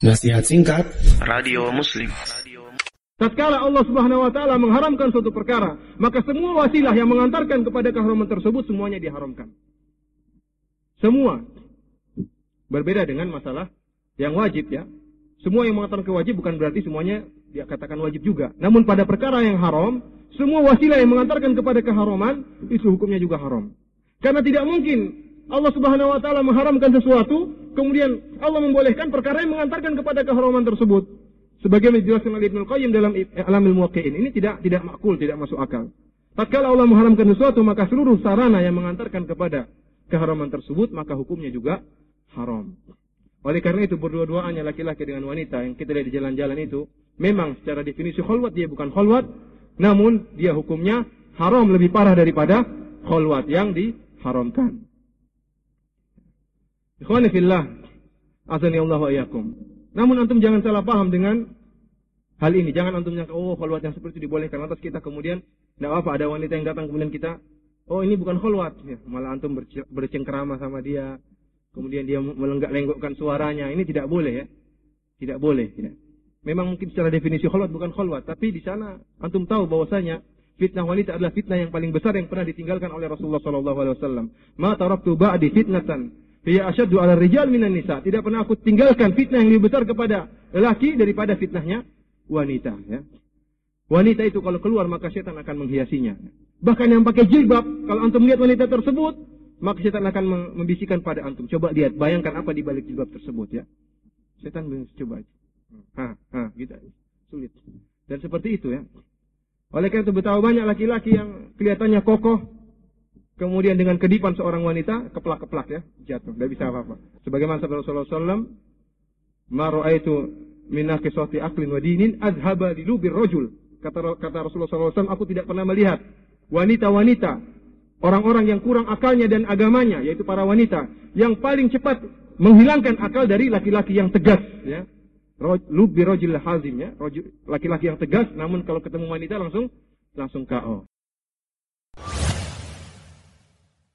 Nasihat singkat Radio Muslim. Tatkala Allah Subhanahu wa taala mengharamkan suatu perkara, maka semua wasilah yang mengantarkan kepada keharaman tersebut semuanya diharamkan. Semua. Berbeda dengan masalah yang wajib ya. Semua yang mengatakan kewajib bukan berarti semuanya dia katakan wajib juga. Namun pada perkara yang haram, semua wasilah yang mengantarkan kepada keharaman itu hukumnya juga haram. Karena tidak mungkin Allah Subhanahu wa taala mengharamkan sesuatu, kemudian Allah membolehkan perkara yang mengantarkan kepada keharaman tersebut. Sebagaimana dijelaskan oleh Ibnu Qayyim dalam Alamul Muwaqqi'in. Ini tidak tidak makul, tidak masuk akal. Tatkala Allah mengharamkan sesuatu, maka seluruh sarana yang mengantarkan kepada keharaman tersebut, maka hukumnya juga haram. Oleh karena itu berdua-duanya laki-laki dengan wanita yang kita lihat di jalan-jalan itu, memang secara definisi kholwat dia bukan kholwat, namun dia hukumnya haram lebih parah daripada kholwat yang diharamkan. Ikhwani fillah, azani Allah wa. Namun antum jangan salah paham dengan hal ini. Jangan antum yang oh kholwat yang seperti itu dibolehkan. Lantas kita kemudian, tidak apa ada wanita yang datang kemudian kita, oh ini bukan kholwat. Ya, malah antum bercengkerama sama dia. Kemudian dia melenggak-lenggokkan suaranya. Ini tidak boleh ya. Tidak boleh. Ya. Memang mungkin secara definisi kholwat bukan kholwat. Tapi di sana antum tahu bahwasanya fitnah wanita adalah fitnah yang paling besar yang pernah ditinggalkan oleh Rasulullah SAW. Ma taraktu ba'di fitnatan Hiya asyaddu ala rijal minan nisa. Tidak pernah aku tinggalkan fitnah yang lebih besar kepada lelaki daripada fitnahnya wanita. Ya. Wanita itu kalau keluar maka setan akan menghiasinya. Bahkan yang pakai jilbab, kalau antum lihat wanita tersebut, maka setan akan membisikkan pada antum. Coba lihat, bayangkan apa di balik jilbab tersebut ya. Setan coba. Ha, ha, gitu. Sulit. Dan seperti itu ya. Oleh karena itu betapa banyak laki-laki yang kelihatannya kokoh, Kemudian dengan kedipan seorang wanita, keplak-keplak ya, jatuh, tidak bisa apa-apa. Sebagaimana sabda Rasulullah SAW, Ma ra'aitu minna kiswati aklin wa dinin azhaba dilubir rojul. Kata, kata Rasulullah SAW, aku tidak pernah melihat wanita-wanita, orang-orang yang kurang akalnya dan agamanya, yaitu para wanita, yang paling cepat menghilangkan akal dari laki-laki yang tegas. Ya. Lubi rojil hazim ya, laki-laki yang tegas, namun kalau ketemu wanita langsung langsung KO.